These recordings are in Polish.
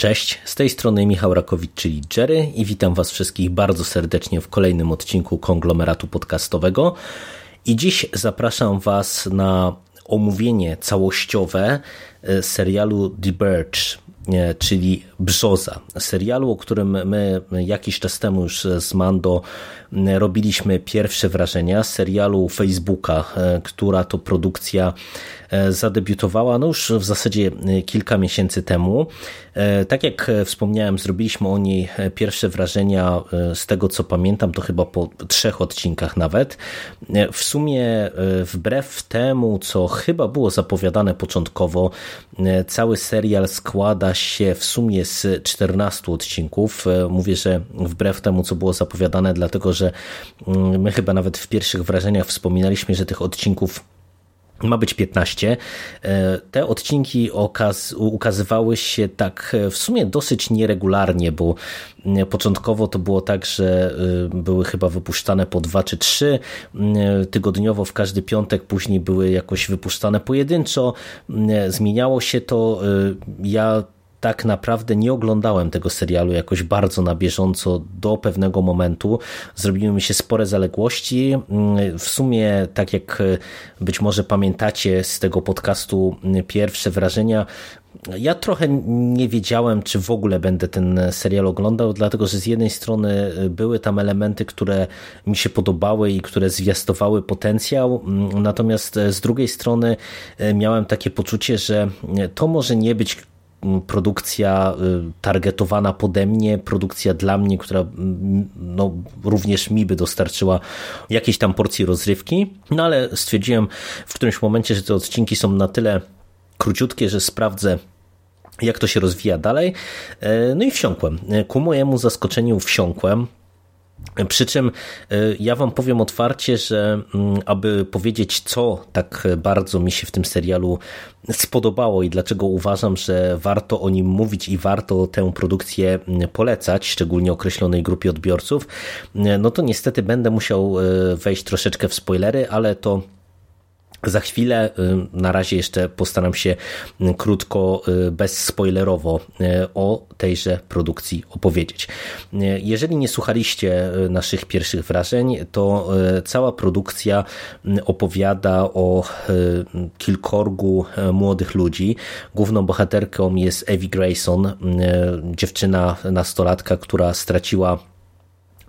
Cześć, z tej strony Michał Rakowicz, czyli Jerry i witam Was wszystkich bardzo serdecznie w kolejnym odcinku konglomeratu podcastowego. I dziś zapraszam Was na omówienie całościowe e, serialu The Birch, czyli Brzoza. Serialu, o którym my jakiś czas temu już z Mando robiliśmy pierwsze wrażenia. Serialu Facebooka, e, która to produkcja zadebiutowała no już w zasadzie kilka miesięcy temu. Tak jak wspomniałem, zrobiliśmy o niej pierwsze wrażenia z tego co pamiętam, to chyba po trzech odcinkach nawet. W sumie wbrew temu, co chyba było zapowiadane początkowo, cały serial składa się w sumie z 14 odcinków. Mówię, że wbrew temu, co było zapowiadane, dlatego że my chyba nawet w pierwszych wrażeniach wspominaliśmy, że tych odcinków ma być 15. Te odcinki okaz ukazywały się tak w sumie dosyć nieregularnie, bo początkowo to było tak, że były chyba wypuszczane po dwa czy trzy tygodniowo w każdy piątek, później były jakoś wypuszczane pojedynczo. Zmieniało się to. Ja tak naprawdę nie oglądałem tego serialu jakoś bardzo na bieżąco do pewnego momentu. Zrobiły mi się spore zaległości. W sumie, tak jak być może pamiętacie z tego podcastu pierwsze wrażenia, ja trochę nie wiedziałem, czy w ogóle będę ten serial oglądał, dlatego że z jednej strony były tam elementy, które mi się podobały i które zwiastowały potencjał, natomiast z drugiej strony miałem takie poczucie, że to może nie być produkcja targetowana pode mnie, produkcja dla mnie, która no, również mi by dostarczyła jakiejś tam porcji rozrywki, no ale stwierdziłem w którymś momencie, że te odcinki są na tyle króciutkie, że sprawdzę jak to się rozwija dalej. No i wsiąkłem. Ku mojemu zaskoczeniu wsiąkłem. Przy czym ja Wam powiem otwarcie, że aby powiedzieć, co tak bardzo mi się w tym serialu spodobało i dlaczego uważam, że warto o nim mówić i warto tę produkcję polecać, szczególnie określonej grupie odbiorców, no to niestety będę musiał wejść troszeczkę w spoilery, ale to za chwilę, na razie jeszcze postaram się krótko, bezspoilerowo o tejże produkcji opowiedzieć. Jeżeli nie słuchaliście naszych pierwszych wrażeń, to cała produkcja opowiada o kilkorgu młodych ludzi. Główną bohaterką jest Evie Grayson, dziewczyna nastolatka, która straciła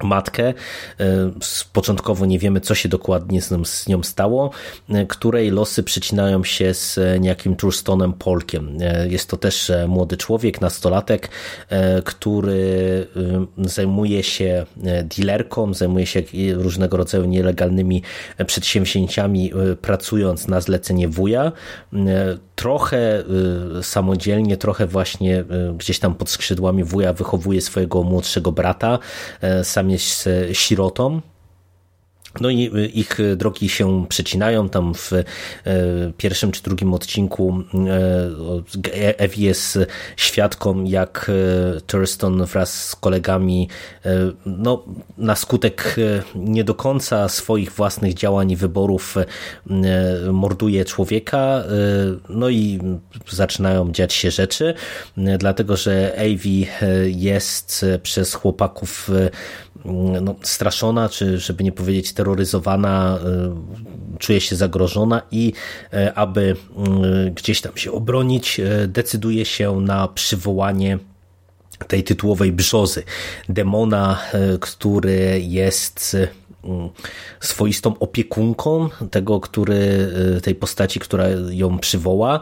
matkę. Początkowo nie wiemy, co się dokładnie z nią, z stało, której losy przecinają się z niejakim Trustonem Polkiem. Jest to też młody człowiek, nastolatek, który zajmuje się dealerką, zajmuje się różnego rodzaju nielegalnymi przedsięwzięciami, pracując na zlecenie wuja. Trochę samodzielnie, trochę właśnie gdzieś tam pod skrzydłami wuja wychowuje swojego młodszego brata. Jest sirotą. No i ich drogi się przecinają. Tam w pierwszym czy drugim odcinku Evi jest świadką, jak Thurston wraz z kolegami no, na skutek nie do końca swoich własnych działań i wyborów morduje człowieka. No i zaczynają dziać się rzeczy, dlatego że Avi jest przez chłopaków no, straszona, czy żeby nie powiedzieć terroryzowana, czuje się zagrożona i aby gdzieś tam się obronić, decyduje się na przywołanie tej tytułowej brzozy, demona, który jest swoistą opiekunką tego, który, tej postaci, która ją przywoła.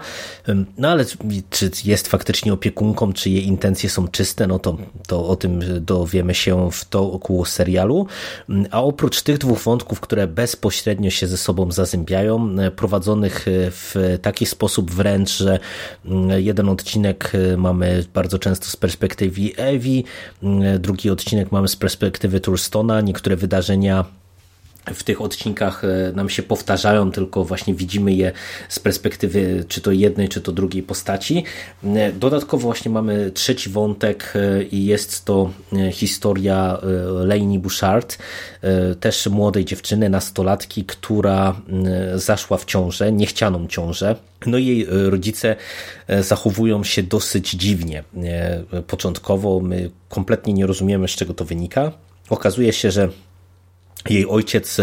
No ale czy jest faktycznie opiekunką, czy jej intencje są czyste, no to, to o tym dowiemy się w toku serialu. A oprócz tych dwóch wątków, które bezpośrednio się ze sobą zazębiają, prowadzonych w taki sposób wręcz, że jeden odcinek mamy bardzo często z perspektywy Evi, drugi odcinek mamy z perspektywy Turstona, niektóre wydarzenia w tych odcinkach e, nam się powtarzają, tylko właśnie widzimy je z perspektywy czy to jednej, czy to drugiej postaci. E, dodatkowo właśnie mamy trzeci wątek e, i jest to historia Lainey Bouchard, też młodej dziewczyny, nastolatki, która zaszła w ciążę, niechcianą ciążę. No i jej rodzice zachowują się dosyć dziwnie. Początkowo my kompletnie nie rozumiemy, z czego to wynika. Okazuje się, że jej ojciec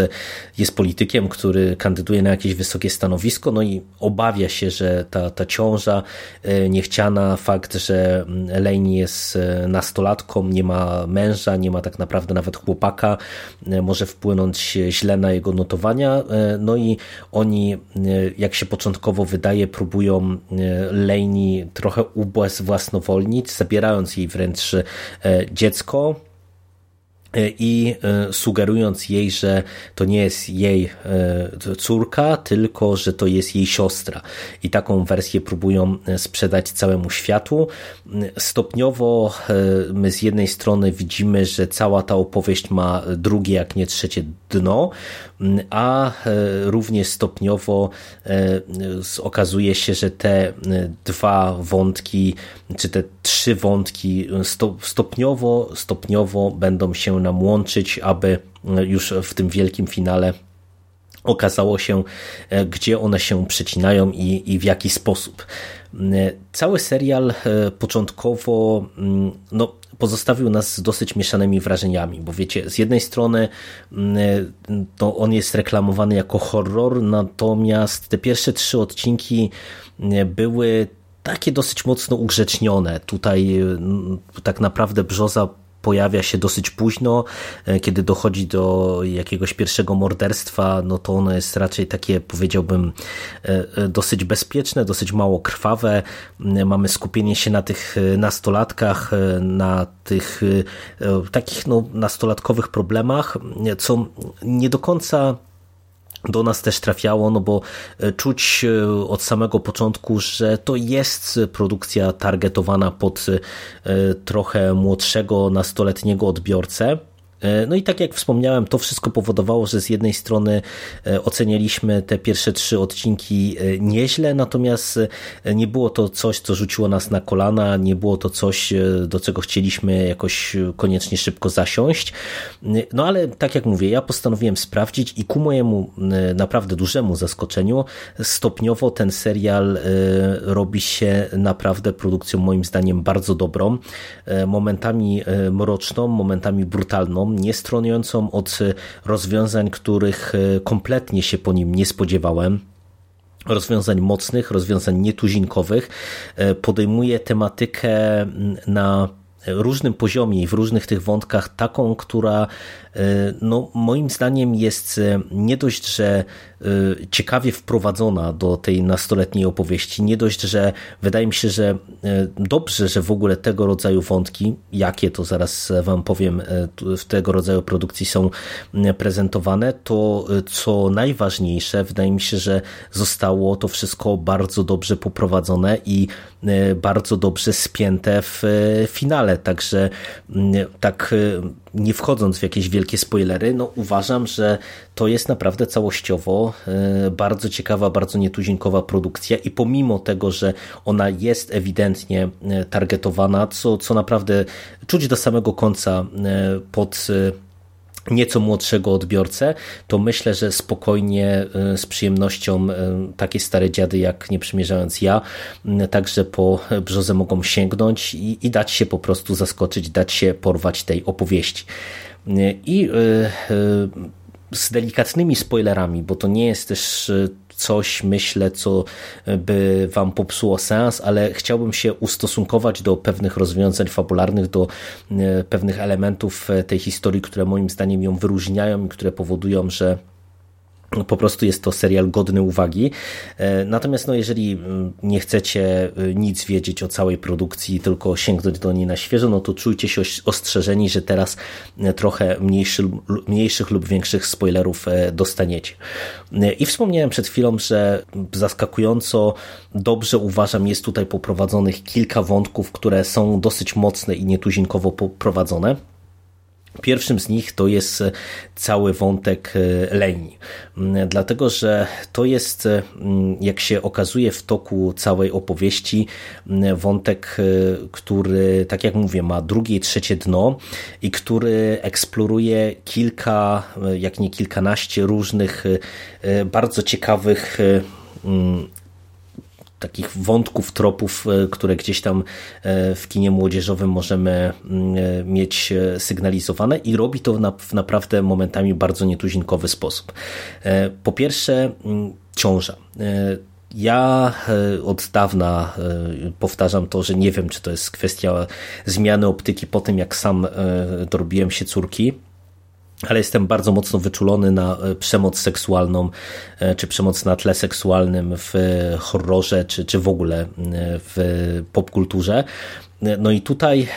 jest politykiem, który kandyduje na jakieś wysokie stanowisko, no i obawia się, że ta, ta ciąża e, niechciana, fakt, że Leni jest e, nastolatką, nie ma męża, nie ma tak naprawdę nawet chłopaka, e, może wpłynąć źle na jego notowania. No i oni, jak się początkowo wydaje, próbują Leni trochę ubezwłasnowolnić, zabierając jej wręcz dziecko, E, i e, sugerując jej, że to nie jest jej e, córka, tylko że to jest jej siostra. I taką wersję próbują sprzedać całemu światu. Stopniowo my z jednej strony widzimy, że cała ta opowieść ma drugie, jak nie trzecie dno, a również stopniowo okazuje się, że te dwa wątki, czy te trzy wątki stopniowo, stopniowo będą się nam łączyć, aby już w tym wielkim finale okazało się, gdzie one się przecinają i, i w jaki sposób. Cały serial e, początkowo no, pozostawił nas z dosyć mieszanymi wrażeniami, bo wiecie, z jednej strony to on jest reklamowany jako horror, natomiast te pierwsze trzy odcinki były takie dosyć mocno ugrzecznione. Tutaj tak naprawdę Brzoza pojawia się dosyć późno, e, kiedy dochodzi do jakiegoś pierwszego morderstwa, no to ono jest raczej takie, powiedziałbym, e, e, dosyć bezpieczne, dosyć mało krwawe. Mamy skupienie się na tych nastolatkach, na tych takich no, nastolatkowych problemach, co nie do końca do nas też trafiało, no bo e, czuć e, od samego początku, że to jest produkcja targetowana pod e, trochę młodszego, nastoletniego odbiorcę. E, no i tak jak wspomniałem, to wszystko powodowało, że z jednej strony e, ocenialiśmy te pierwsze trzy odcinki e, nieźle, natomiast nie było to coś, co rzuciło nas na kolana, nie było to coś, do czego chcieliśmy jakoś koniecznie szybko zasiąść. No ale tak jak mówię, ja postanowiłem sprawdzić i ku mojemu naprawdę dużemu zaskoczeniu stopniowo ten serial robi się naprawdę produkcją moim zdaniem bardzo dobrą, momentami mroczną, momentami brutalną, nie stronującą od rozwiązań, których e, kompletnie się po nim nie spodziewałem. Rozwiązań mocnych, rozwiązań nietuzinkowych, e, podejmuje tematykę na różnym poziomie i w różnych tych wątkach taką, która E, no, moim zdaniem jest e, nie dość, że e, ciekawie wprowadzona do tej nastoletniej opowieści, nie dość, że wydaje mi się, że dobrze, że w ogóle tego rodzaju wątki, jakie to zaraz Wam powiem, w tego rodzaju produkcji są prezentowane, to co najważniejsze, wydaje mi się, że zostało to wszystko bardzo dobrze poprowadzone i bardzo dobrze spięte w finale. Także tak nie wchodząc w jakieś wielkie spoilery, no uważam, że to jest naprawdę całościowo e, bardzo ciekawa, bardzo nietuzinkowa produkcja i pomimo tego, że ona jest ewidentnie e, targetowana, co, co naprawdę czuć do samego końca e, pod nieco młodszego odbiorcę, to myślę, że spokojnie, z przyjemnością takie stare dziady jak nie przymierzając ja, także po brzozę mogą sięgnąć i, i dać się po prostu zaskoczyć, dać się porwać tej opowieści. I z delikatnymi spoilerami, bo to nie jest też coś, myślę, co by wam popsuło sens, ale chciałbym się ustosunkować do pewnych rozwiązań fabularnych, do pewnych elementów tej historii, które moim zdaniem ją wyróżniają i które powodują, że po prostu jest to serial godny uwagi. E, natomiast no, jeżeli mm, nie chcecie e, nic wiedzieć o całej produkcji, tylko sięgnąć do niej na świeżo, no to czujcie się ostrzeżeni, że teraz e, trochę mniejszy, mniejszych lub większych spoilerów dostaniecie. I wspomniałem przed chwilą, że zaskakująco dobrze uważam jest tutaj poprowadzonych kilka wątków, które są dosyć mocne i nietuzinkowo poprowadzone. Pierwszym z nich to jest e, cały wątek e, Leni, mm, dlatego że to jest, e, mm, jak się okazuje w toku całej opowieści, mm, wątek, który, tak jak mówię, ma drugie i trzecie dno i który eksploruje kilka, jak nie kilkanaście różnych bardzo ciekawych takich wątków, tropów, e, które gdzieś tam e, w kinie młodzieżowym możemy mm, e, mieć sygnalizowane i robi to w naprawdę momentami bardzo nietuzinkowy sposób. Po pierwsze, mm, ciąża. Ja od dawna powtarzam to, że nie wiem, czy to jest kwestia zmiany optyki po tym, jak sam dorobiłem się córki ale jestem bardzo mocno wyczulony na e, przemoc seksualną, e, czy przemoc na tle seksualnym w horrorze, czy, czy w ogóle e, w popkulturze. No i tutaj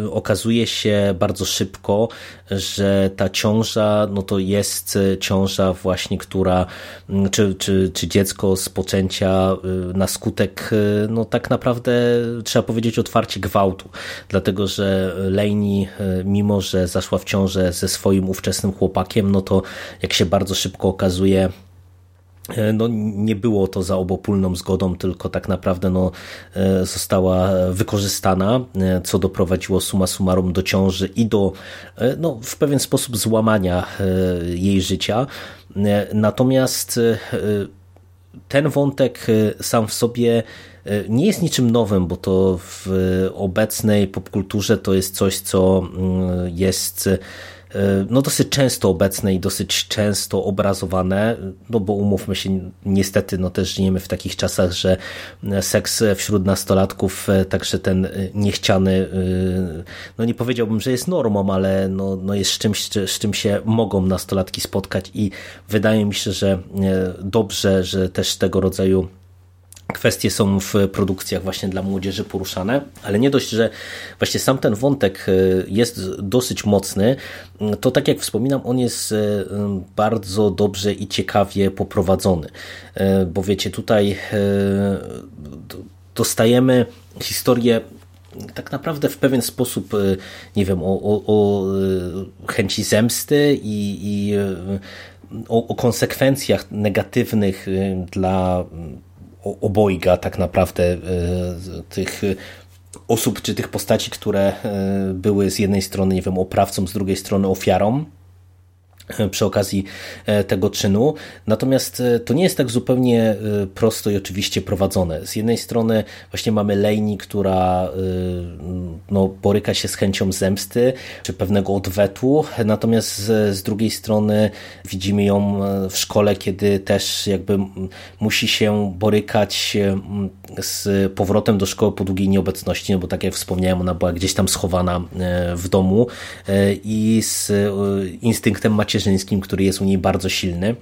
e, okazuje się bardzo szybko, że ta ciąża, no to jest ciąża właśnie, która, czy, czy, czy dziecko z poczęcia e, na skutek, e, no tak naprawdę trzeba powiedzieć otwarcie gwałtu, dlatego że Lainey, mimo że zaszła w ciążę ze swoim ówczesnym chłopakiem, no to jak się bardzo szybko okazuje, E, no, nie było to za obopólną zgodą, tylko tak naprawdę no, e, została wykorzystana, e, co doprowadziło suma summarum do ciąży i do no, w pewien sposób złamania jej życia. Natomiast ten wątek sam w sobie nie jest niczym nowym, bo to w obecnej popkulturze to jest coś, co mm, jest E, no dosyć często obecne i dosyć często obrazowane, no bo umówmy się, niestety no też żyjemy w takich czasach, że seks wśród nastolatków, e, także ten niechciany, e, no nie powiedziałbym, że jest normą, ale no, no jest czymś, z czym się mogą nastolatki spotkać i wydaje mi się, że dobrze, że też tego rodzaju kwestie są w produkcjach właśnie dla młodzieży poruszane, ale nie dość, że właśnie sam ten wątek e, jest dosyć mocny, to tak jak wspominam, on jest e, bardzo dobrze i ciekawie poprowadzony, e, bo wiecie, tutaj dostajemy historię tak naprawdę w pewien sposób, nie wiem, o, o, o chęci zemsty i, i o, o konsekwencjach negatywnych dla obojga tak naprawdę e, tych osób czy tych postaci, które e, były z jednej strony, nie wiem, oprawcą, z drugiej strony ofiarą przy okazji e, tego czynu. Natomiast e, to nie jest tak zupełnie e, prosto i oczywiście prowadzone. Z jednej strony właśnie mamy Lejni, która no, boryka się z chęcią zemsty czy pewnego odwetu, natomiast z, z drugiej strony widzimy ją w szkole, kiedy też jakby musi się borykać z powrotem do szkoły po długiej nieobecności, no bo tak jak wspomniałem, ona była gdzieś tam schowana w domu i z instynktem macierzyńskim macierzyńskim, który jest u niej bardzo silny.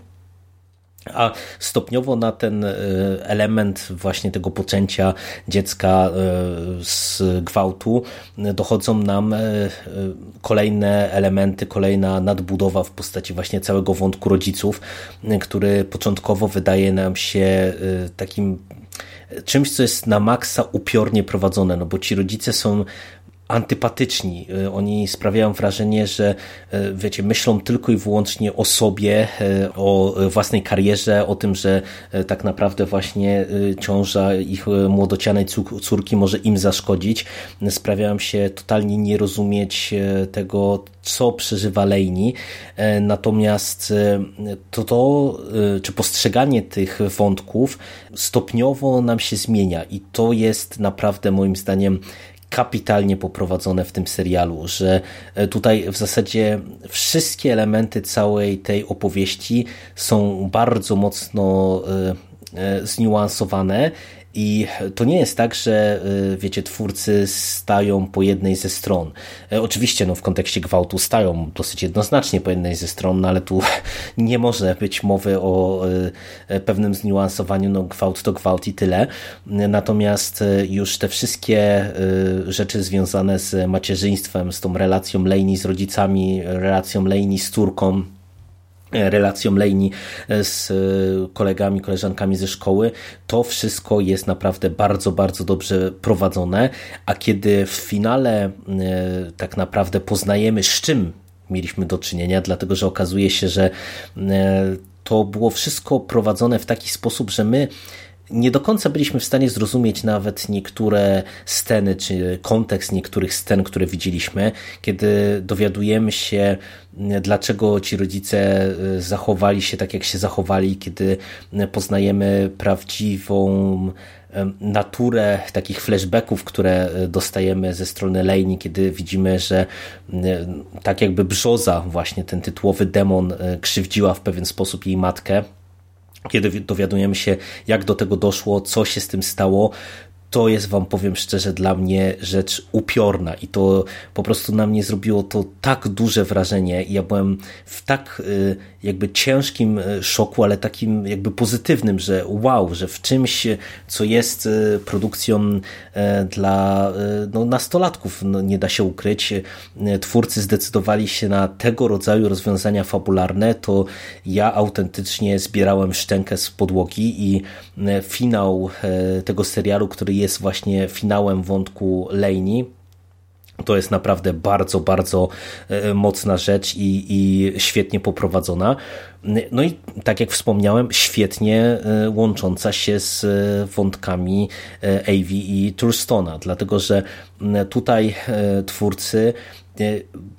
A stopniowo na ten e, element właśnie tego poczęcia dziecka e, z gwałtu dochodzą nam e, kolejne elementy, kolejna nadbudowa w postaci właśnie całego wątku rodziców, który początkowo wydaje nam się takim czymś, co jest na maksa upiornie prowadzone, no bo ci rodzice są antypatyczni. Y, oni sprawiają wrażenie, że y, wiecie, myślą tylko i wyłącznie o sobie, y, o własnej karierze, o tym, że tak naprawdę właśnie ciąża ich młodocianej córki może im zaszkodzić. Sprawiają się totalnie nie rozumieć tego, co przeżywa Lejni. Natomiast to, to, czy postrzeganie tych wątków stopniowo nam się zmienia i to jest naprawdę moim zdaniem kapitalnie poprowadzone w tym serialu, że tutaj w zasadzie wszystkie elementy całej tej opowieści są bardzo mocno zniuansowane i to nie jest tak, że y, wiecie, twórcy stają po jednej ze stron. E, oczywiście no, w kontekście gwałtu stają dosyć jednoznacznie po jednej ze stron, no, ale tu nie może być mowy o y, pewnym zniuansowaniu, no gwałt to gwałt i tyle. Natomiast y, już te wszystkie rzeczy związane z macierzyństwem, z tą relacją Lejni z rodzicami, relacją Lejni z córką, relacją Lejni z e, kolegami, koleżankami ze szkoły, to wszystko jest naprawdę bardzo, bardzo dobrze prowadzone, a kiedy w finale e, tak naprawdę poznajemy z czym mieliśmy do czynienia, dlatego że okazuje się, że e, to było wszystko prowadzone w taki sposób, że my nie do końca byliśmy w stanie zrozumieć nawet niektóre sceny, czy kontekst niektórych scen, które widzieliśmy, kiedy dowiadujemy się, dlaczego ci rodzice e, zachowali się tak, jak się zachowali, kiedy poznajemy prawdziwą naturę takich flashbacków, które e, dostajemy ze strony Lejni, kiedy widzimy, że tak jakby brzoza, właśnie ten tytułowy demon, krzywdziła w pewien sposób jej matkę kiedy dowiadujemy się, jak do tego doszło, co się z tym stało, to jest wam powiem szczerze dla mnie rzecz upiorna i to po prostu na mnie zrobiło to tak duże wrażenie. Ja byłem w tak y, jakby ciężkim y, szoku, ale takim jakby pozytywnym, że wow, że w czymś, co jest y, produkcją dla no, nastolatków, no, nie da się ukryć, twórcy zdecydowali się na tego rodzaju rozwiązania fabularne, to ja autentycznie zbierałem szczękę z podłogi i finał tego serialu, który jest właśnie finałem wątku Laney. To jest naprawdę bardzo, bardzo e, mocna rzecz i, i świetnie poprowadzona. No i tak jak wspomniałem, świetnie e, łącząca się z e, wątkami Avi i Turstona, dlatego że tutaj twórcy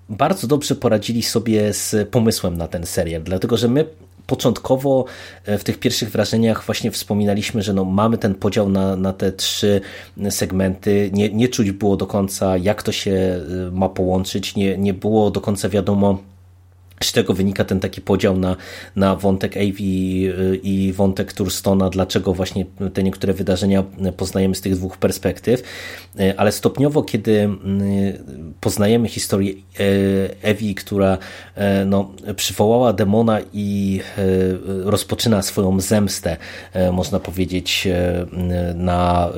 bardzo dobrze poradzili sobie z pomysłem na ten serial, dlatego że my początkowo e, w tych pierwszych wrażeniach właśnie wspominaliśmy, że no mamy ten podział na, na te trzy segmenty. Nie, nie czuć było do końca, jak to się e, ma połączyć. Nie, nie było do końca wiadomo, z tego wynika ten taki podział na, na wątek Avi y, i wątek Turstona, dlaczego właśnie te niektóre wydarzenia poznajemy z tych dwóch perspektyw, y, ale stopniowo, kiedy y, poznajemy historię Ewi, która no, przywołała demona i rozpoczyna swoją zemstę, można powiedzieć, na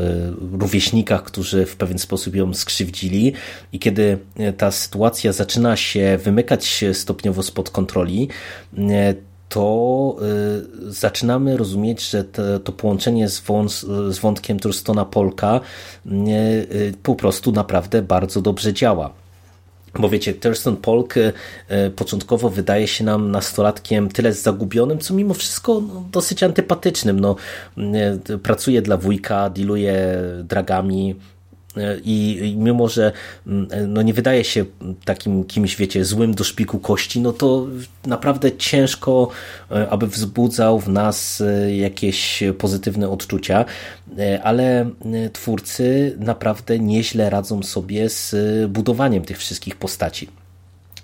rówieśnikach, którzy w pewien sposób ją skrzywdzili. I kiedy ta sytuacja zaczyna się wymykać stopniowo spod kontroli, e, to e, zaczynamy rozumieć, że to, połączenie z, wątkiem Turstona Polka e, po prostu naprawdę bardzo dobrze działa. Bo wiecie, Thurston Polk początkowo wydaje się nam nastolatkiem tyle zagubionym, co mimo wszystko no, dosyć antypatycznym. No, pracuje dla wujka, dealuje dragami, i mimo, że mm, no nie wydaje się takim kimś, wiecie, złym do szpiku kości, no to naprawdę ciężko, e, aby wzbudzał w nas e, jakieś pozytywne odczucia, e, ale twórcy naprawdę nieźle radzą sobie z budowaniem tych wszystkich postaci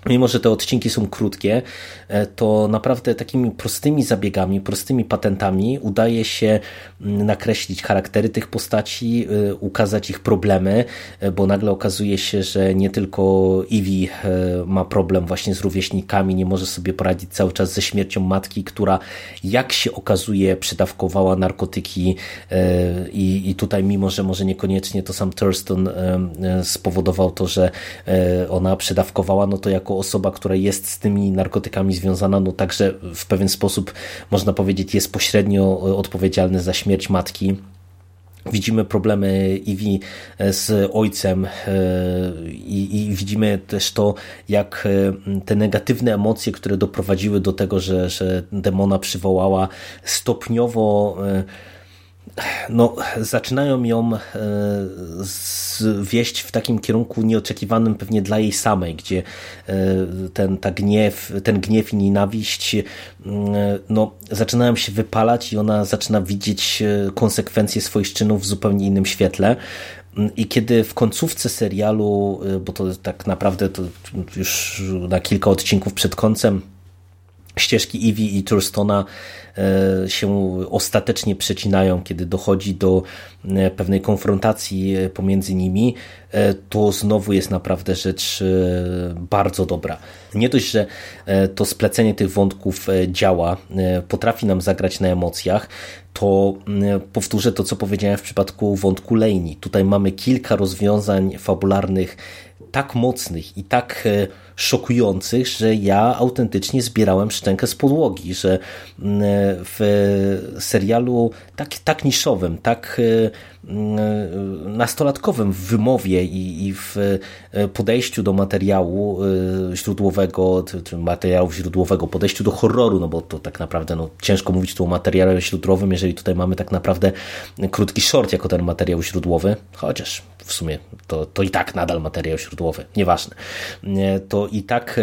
mimo że te odcinki są krótkie, e, to naprawdę takimi prostymi zabiegami, prostymi patentami udaje się mm, nakreślić charaktery tych postaci, e, ukazać ich problemy, e, bo nagle okazuje się, że nie tylko Ivy ma problem właśnie z rówieśnikami, nie może sobie poradzić cały czas ze śmiercią matki, która jak się okazuje przydawkowała narkotyki i, i tutaj mimo, że może niekoniecznie to sam Thurston spowodował to, że ona przydawkowała, no to jako jako osoba, która jest z tymi narkotykami związana, no także w pewien sposób można powiedzieć jest pośrednio odpowiedzialny za śmierć matki. Widzimy problemy Iwi z ojcem e, i, i, widzimy też to, jak e, te negatywne emocje, które doprowadziły do tego, że, że demona przywołała, stopniowo e, no, zaczynają ją wieść w takim kierunku nieoczekiwanym pewnie dla jej samej, gdzie ten, ta gniew, ten gniew i nienawiść no, zaczynają się wypalać i ona zaczyna widzieć konsekwencje swoich czynów w zupełnie innym świetle. I kiedy w końcówce serialu, bo to tak naprawdę to już na kilka odcinków przed końcem, ścieżki Evie i Turstona e, się ostatecznie przecinają, kiedy dochodzi do e, pewnej konfrontacji e, pomiędzy nimi, to znowu jest naprawdę rzecz bardzo dobra. Nie dość, że to splecenie tych wątków działa, potrafi nam zagrać na emocjach, to powtórzę to, co powiedziałem w przypadku wątku Laney. Tutaj mamy kilka rozwiązań fabularnych tak mocnych i tak szokujących, że ja autentycznie zbierałem szczękę z podłogi, że w serialu tak, tak niszowym, tak e, nastolatkowym w wymowie i, i w e, podejściu do materiału e, źródłowego, czy materiału źródłowego, podejściu do horroru, no bo to tak naprawdę no, ciężko mówić tu o materiale źródłowym, jeżeli tutaj mamy tak naprawdę krótki short jako ten materiał źródłowy, chociaż w sumie to, to i tak nadal materiał źródłowy, nieważne. To i tak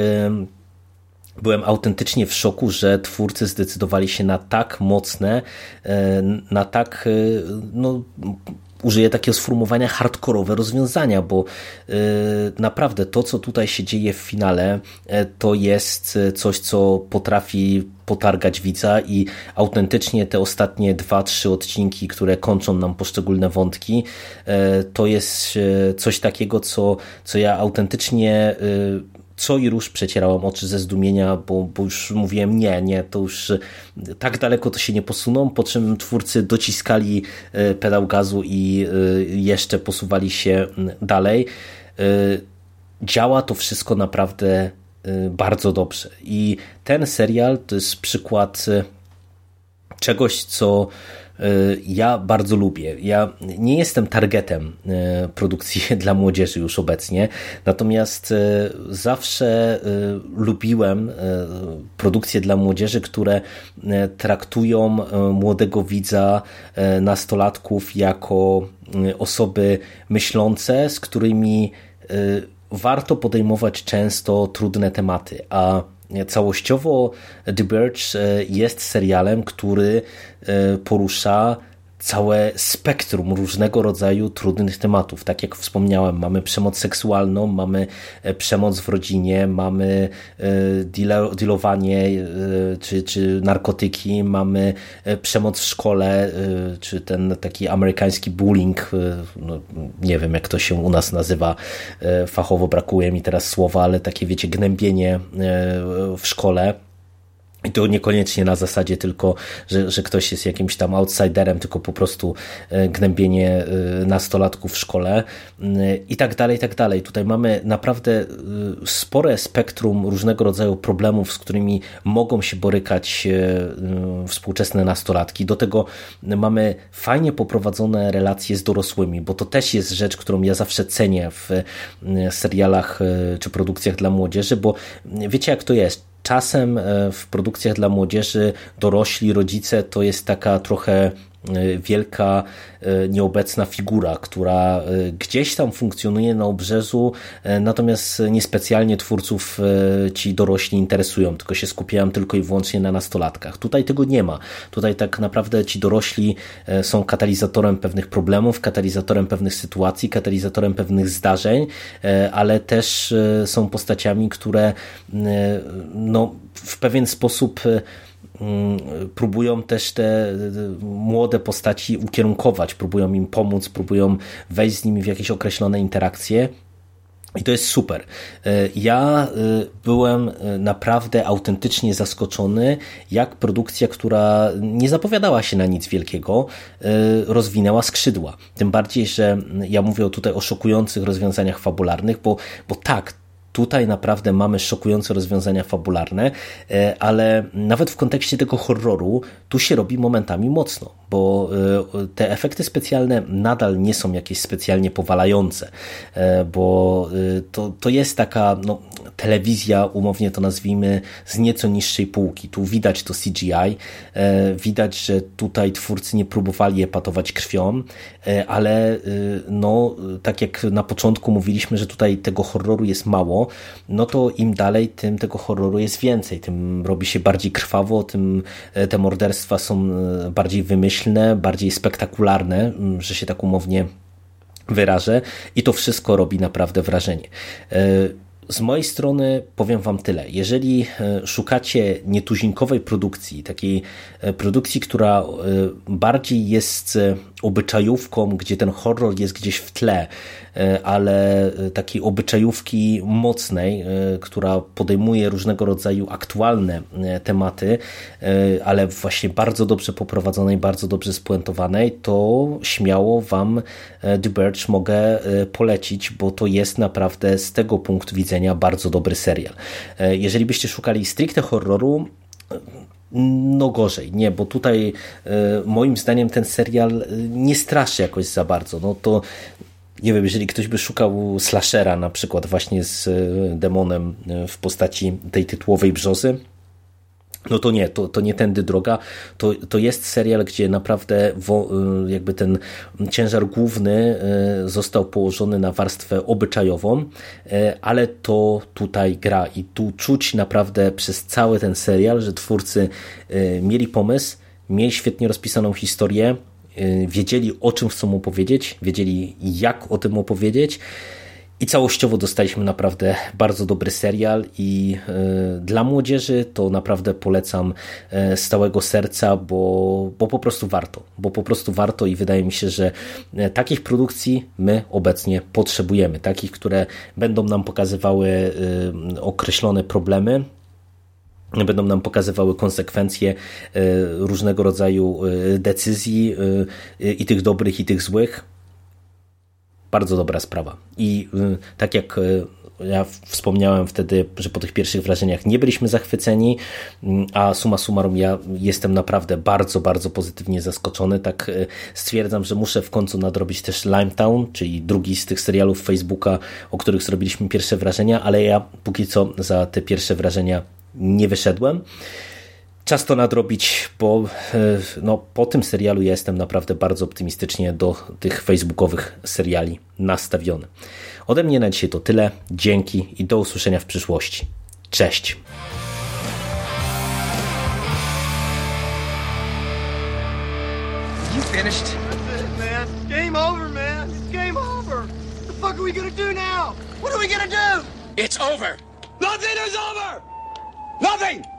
byłem autentycznie w szoku, że twórcy zdecydowali się na tak mocne, e, na tak, e, no, użyję takiego sformułowania hardkorowe rozwiązania, bo e, naprawdę to, co tutaj się dzieje w finale, to jest coś, co potrafi potargać widza i autentycznie te ostatnie dwa, trzy odcinki, które kończą nam poszczególne wątki, to jest coś takiego, co, co ja autentycznie co i róż przecierałem oczy ze zdumienia, bo, bo już mówiłem nie, nie, to już e, tak daleko to się nie posuną, po czym twórcy dociskali e, pedał gazu i e, jeszcze posuwali się dalej. Działa to wszystko naprawdę bardzo dobrze i ten serial to jest przykład czegoś, co Y, ja bardzo lubię. Ja nie jestem targetem y, produkcji dla młodzieży już obecnie, natomiast y, zawsze lubiłem produkcje dla młodzieży, które traktują młodego widza, nastolatków jako osoby myślące, z którymi warto podejmować często trudne tematy, a całościowo The Birch e, jest serialem, który e, porusza całe spektrum różnego rodzaju trudnych tematów. Tak jak wspomniałem, mamy przemoc seksualną, mamy e, przemoc w rodzinie, mamy e, dealowanie e, czy, czy narkotyki, mamy przemoc w szkole, czy ten taki amerykański bullying, no, nie wiem jak to się u nas nazywa fachowo, brakuje mi teraz słowa, ale takie wiecie, gnębienie w szkole i to niekoniecznie na zasadzie tylko, że, że ktoś jest jakimś tam outsiderem, tylko po prostu e, gnębienie e, nastolatków w szkole e, i tak dalej, i tak dalej. Tutaj mamy naprawdę spore spektrum różnego rodzaju problemów, z którymi mogą się borykać współczesne nastolatki. Do tego mamy fajnie poprowadzone relacje z dorosłymi, bo to też jest rzecz, którą ja zawsze cenię w serialach czy produkcjach dla młodzieży, bo wiecie jak to jest czasem e, w produkcjach dla młodzieży dorośli rodzice to jest taka trochę wielka, e, nieobecna figura, która e, gdzieś tam funkcjonuje na obrzeżu, natomiast niespecjalnie twórców ci dorośli interesują, tylko się skupiają tylko i wyłącznie na nastolatkach. Tutaj tego nie ma. Tutaj tak naprawdę ci dorośli są katalizatorem pewnych problemów, katalizatorem pewnych sytuacji, katalizatorem pewnych zdarzeń, ale też są postaciami, które no, w pewien sposób próbują też te młode postaci ukierunkować, próbują im pomóc, próbują wejść z nimi w jakieś określone interakcje. I to jest super. E, ja e, byłem e, naprawdę autentycznie zaskoczony, jak produkcja, która nie zapowiadała się na nic wielkiego, rozwinęła skrzydła. Tym bardziej, że ja mówię tutaj o szokujących rozwiązaniach fabularnych, bo, bo tak, Tutaj naprawdę mamy szokujące rozwiązania fabularne, e, ale nawet w kontekście tego horroru tu się robi momentami mocno, bo e, te efekty specjalne nadal nie są jakieś specjalnie powalające, e, bo to, to jest taka no, telewizja, umownie to nazwijmy, z nieco niższej półki. Tu widać to CGI, widać, że tutaj twórcy nie próbowali epatować krwią, ale no, tak jak na początku mówiliśmy, że tutaj tego horroru jest mało, no to im dalej, tym tego horroru jest więcej, tym robi się bardziej krwawo, tym e, te morderstwa są e, bardziej wymyślne, bardziej spektakularne, że się tak umownie wyrażę i to wszystko robi naprawdę wrażenie. E, z mojej strony powiem Wam tyle. Jeżeli szukacie nietuzinkowej produkcji, takiej produkcji, która bardziej jest obyczajówką, gdzie ten horror jest gdzieś w tle, e, ale e, takiej obyczajówki mocnej, e, która podejmuje różnego rodzaju aktualne tematy, ale właśnie bardzo dobrze poprowadzonej, bardzo dobrze spuentowanej, to śmiało Wam The Birch mogę polecić, bo to jest naprawdę z tego punktu widzenia bardzo dobry serial. Jeżeli byście szukali stricte horroru, no gorzej, nie, bo tutaj e, moim zdaniem ten serial e, nie straszy jakoś za bardzo. No to nie wiem, jeżeli ktoś by szukał slashera na przykład właśnie z e, demonem w postaci tej tytułowej brzozy, no to nie, to, to nie tędy droga. To, to jest serial, gdzie naprawdę wo, y, jakby ten ciężar główny y, został położony na warstwę obyczajową, y, ale to tutaj gra i tu czuć naprawdę przez cały ten serial, że twórcy mieli pomysł, mieli świetnie rozpisaną historię, wiedzieli o czym chcą opowiedzieć, wiedzieli jak o tym opowiedzieć i całościowo dostaliśmy naprawdę bardzo dobry serial i y, dla młodzieży to naprawdę polecam y, z całego serca, bo, bo po prostu warto. Bo po prostu warto i wydaje mi się, że y, takich produkcji my obecnie potrzebujemy. Takich, które będą nam pokazywały określone problemy, będą nam pokazywały konsekwencje różnego rodzaju decyzji i tych dobrych, i tych złych bardzo dobra sprawa. I y, tak jak y, ja wspomniałem wtedy, że po tych pierwszych wrażeniach nie byliśmy zachwyceni, mm, a suma summarum ja jestem naprawdę bardzo, bardzo pozytywnie zaskoczony. Tak y, stwierdzam, że muszę w końcu nadrobić też Limetown, czyli drugi z tych serialów Facebooka, o których zrobiliśmy pierwsze wrażenia, ale ja póki co za te pierwsze wrażenia nie wyszedłem. Czas to nadrobić, bo e, no, po tym serialu ja jestem naprawdę bardzo optymistycznie do tych facebookowych seriali nastawiony. Ode mnie na dzisiaj to tyle. Dzięki i do usłyszenia w przyszłości. Cześć! You finished? That's it, man. Game over, man. It's game over. What the fuck are we gonna do now? What are we gonna do? It's over. Nothing is over! Nothing!